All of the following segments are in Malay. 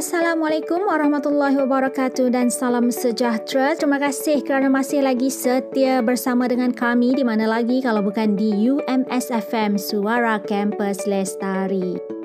Assalamualaikum warahmatullahi wabarakatuh dan salam sejahtera. Terima kasih kerana masih lagi setia bersama dengan kami di mana lagi kalau bukan di UMSFM Suara Kampus Lestari.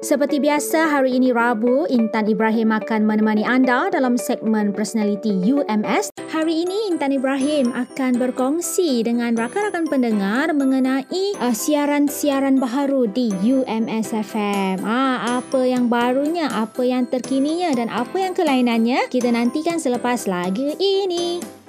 Seperti biasa, hari ini Rabu, Intan Ibrahim akan menemani anda dalam segmen Personality UMS. Hari ini, Intan Ibrahim akan berkongsi dengan rakan-rakan pendengar mengenai uh, siaran-siaran baharu di UMS FM. Ah, apa yang barunya, apa yang terkininya dan apa yang kelainannya, kita nantikan selepas lagu ini.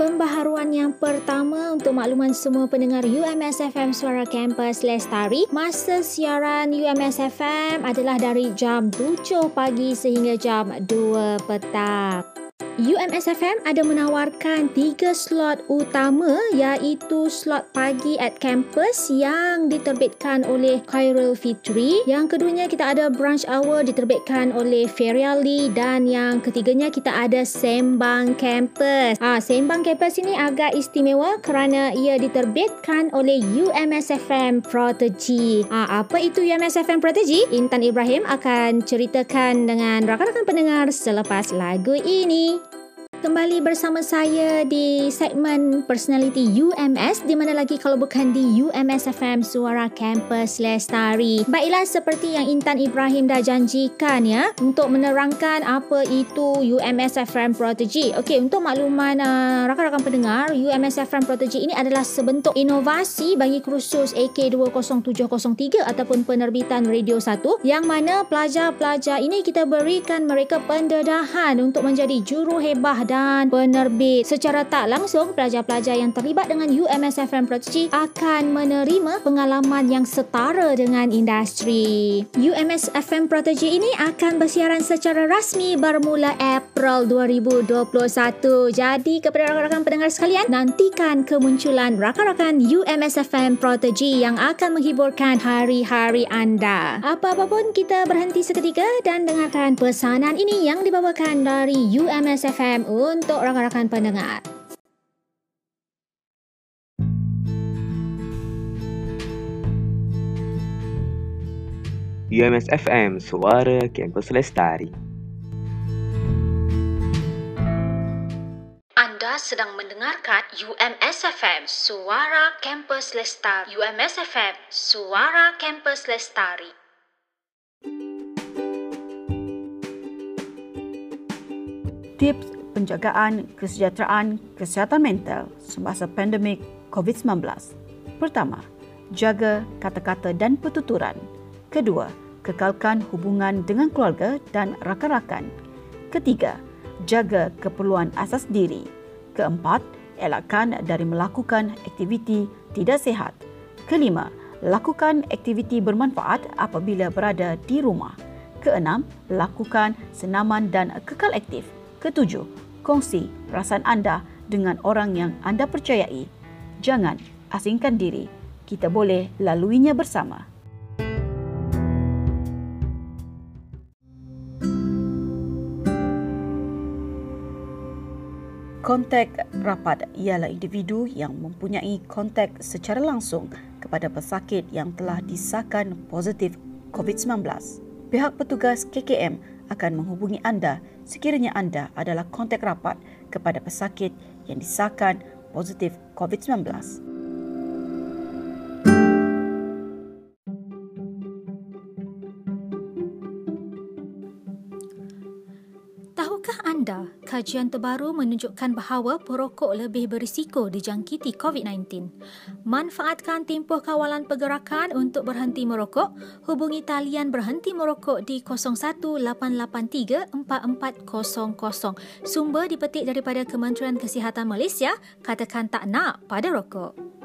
Pembaharuan yang pertama untuk makluman semua pendengar UMS FM Suara Kampus Lestari, masa siaran UMS FM adalah dari jam 7 pagi sehingga jam 2 petang. UMSFM ada menawarkan tiga slot utama iaitu slot pagi at campus yang diterbitkan oleh Khairul Fitri. Yang keduanya kita ada brunch hour diterbitkan oleh Feriali dan yang ketiganya kita ada Sembang Campus. Ah, Sembang Campus ini agak istimewa kerana ia diterbitkan oleh UMSFM Protegi. Ah, apa itu UMSFM Protegi? Intan Ibrahim akan ceritakan dengan rakan-rakan pendengar selepas lagu ini. Kembali bersama saya di segmen Personality UMS di mana lagi kalau bukan di UMS FM Suara Campus Lestari. Baiklah seperti yang Intan Ibrahim dah janjikan ya untuk menerangkan apa itu UMS FM Protegi. Okey, untuk makluman uh, rakan-rakan pendengar, UMS FM Protegi ini adalah sebentuk inovasi bagi kursus AK20703 ataupun penerbitan Radio 1 yang mana pelajar-pelajar ini kita berikan mereka pendedahan untuk menjadi juruhebah dan penerbit. Secara tak langsung, pelajar-pelajar yang terlibat dengan UMSFM Protegi akan menerima pengalaman yang setara dengan industri. UMSFM Protegi ini akan bersiaran secara rasmi bermula April 2021. Jadi kepada rakan-rakan pendengar sekalian, nantikan kemunculan rakan-rakan UMSFM Protegi yang akan menghiburkan hari-hari anda. Apa-apa pun kita berhenti seketika dan dengarkan pesanan ini yang dibawakan dari UMSFM untuk rakan-rakan pendengar. UMS FM Suara Kampus Lestari. Anda sedang mendengarkan UMS FM Suara Kampus Lestari. UMS FM Suara Kampus Lestari. Tips penjagaan kesejahteraan kesihatan mental semasa pandemik COVID-19. Pertama, jaga kata-kata dan pertuturan. Kedua, kekalkan hubungan dengan keluarga dan rakan-rakan. Ketiga, jaga keperluan asas diri. Keempat, elakkan dari melakukan aktiviti tidak sihat. Kelima, lakukan aktiviti bermanfaat apabila berada di rumah. Keenam, lakukan senaman dan kekal aktif. Ketujuh, kongsi perasaan anda dengan orang yang anda percayai. Jangan asingkan diri. Kita boleh laluinya bersama. Kontak rapat ialah individu yang mempunyai kontak secara langsung kepada pesakit yang telah disahkan positif COVID-19. Pihak petugas KKM akan menghubungi anda sekiranya anda adalah kontak rapat kepada pesakit yang disahkan positif COVID-19. Anda, kajian terbaru menunjukkan bahawa perokok lebih berisiko dijangkiti COVID-19. Manfaatkan tempoh kawalan pergerakan untuk berhenti merokok. Hubungi talian berhenti merokok di 01-883-4400. Sumber dipetik daripada Kementerian Kesihatan Malaysia, katakan tak nak pada rokok.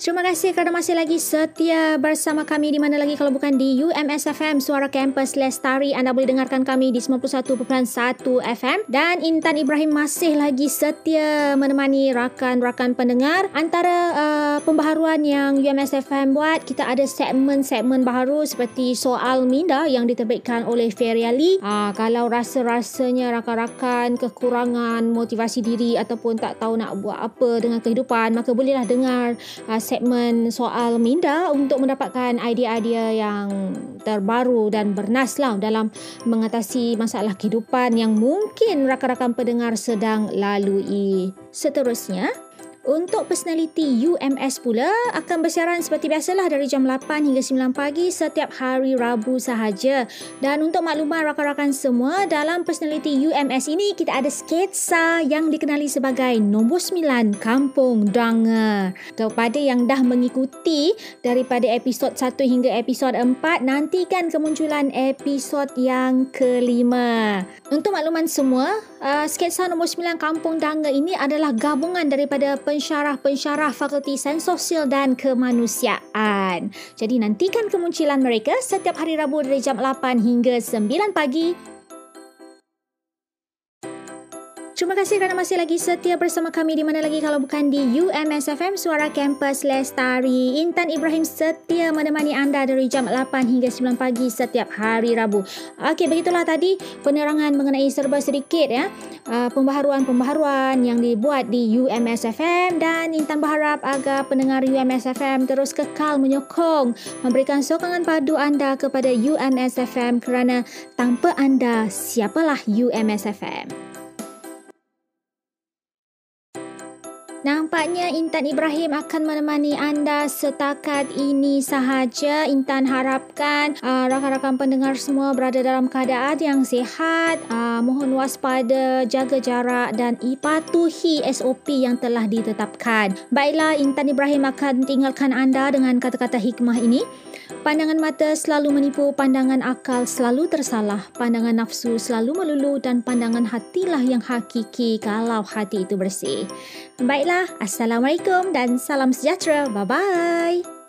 Terima kasih kerana masih lagi setia bersama kami di mana lagi kalau bukan di UMSFM Suara Kampus Lestari. Anda boleh dengarkan kami di 91.1 FM dan Intan Ibrahim masih lagi setia menemani rakan-rakan pendengar. Antara uh, pembaharuan yang UMSFM buat, kita ada segmen-segmen baru seperti Soal Minda yang diterbitkan oleh Feriali. Uh, kalau rasa-rasanya rakan-rakan kekurangan motivasi diri ataupun tak tahu nak buat apa dengan kehidupan, maka bolehlah dengar uh, segmen soal minda untuk mendapatkan idea-idea yang terbaru dan bernaslah dalam mengatasi masalah kehidupan yang mungkin rakan-rakan pendengar sedang lalui. Seterusnya, untuk personality UMS pula akan bersiaran seperti biasalah dari jam 8 hingga 9 pagi setiap hari Rabu sahaja. Dan untuk makluman rakan-rakan semua, dalam personality UMS ini kita ada sketsa yang dikenali sebagai nombor 9 Kampung Danga. Kepada yang dah mengikuti daripada episod 1 hingga episod 4, nantikan kemunculan episod yang kelima. Untuk makluman semua, uh, sketsa nombor 9 Kampung Danga ini adalah gabungan daripada pensyarah-pensyarah Fakulti Sains Sosial dan Kemanusiaan. Jadi nantikan kemunculan mereka setiap hari Rabu dari jam 8 hingga 9 pagi Terima kasih kerana masih lagi setia bersama kami di mana lagi kalau bukan di UMSFM Suara Kampus Lestari. Intan Ibrahim setia menemani anda dari jam 8 hingga 9 pagi setiap hari Rabu. Okey, begitulah tadi penerangan mengenai serba sedikit ya. Uh, pembaharuan-pembaharuan yang dibuat di UMSFM dan Intan berharap agar pendengar UMSFM terus kekal menyokong memberikan sokongan padu anda kepada UMSFM kerana tanpa anda siapalah UMSFM. Nampaknya Intan Ibrahim akan menemani anda setakat ini sahaja. Intan harapkan uh, rakan-rakan pendengar semua berada dalam keadaan yang sihat. Uh, mohon waspada, jaga jarak dan ipatuhi SOP yang telah ditetapkan. Baiklah, Intan Ibrahim akan tinggalkan anda dengan kata-kata hikmah ini. Pandangan mata selalu menipu, pandangan akal selalu tersalah, pandangan nafsu selalu melulu dan pandangan hatilah yang hakiki kalau hati itu bersih. Baiklah, Assalamualaikum dan salam sejahtera. Bye-bye.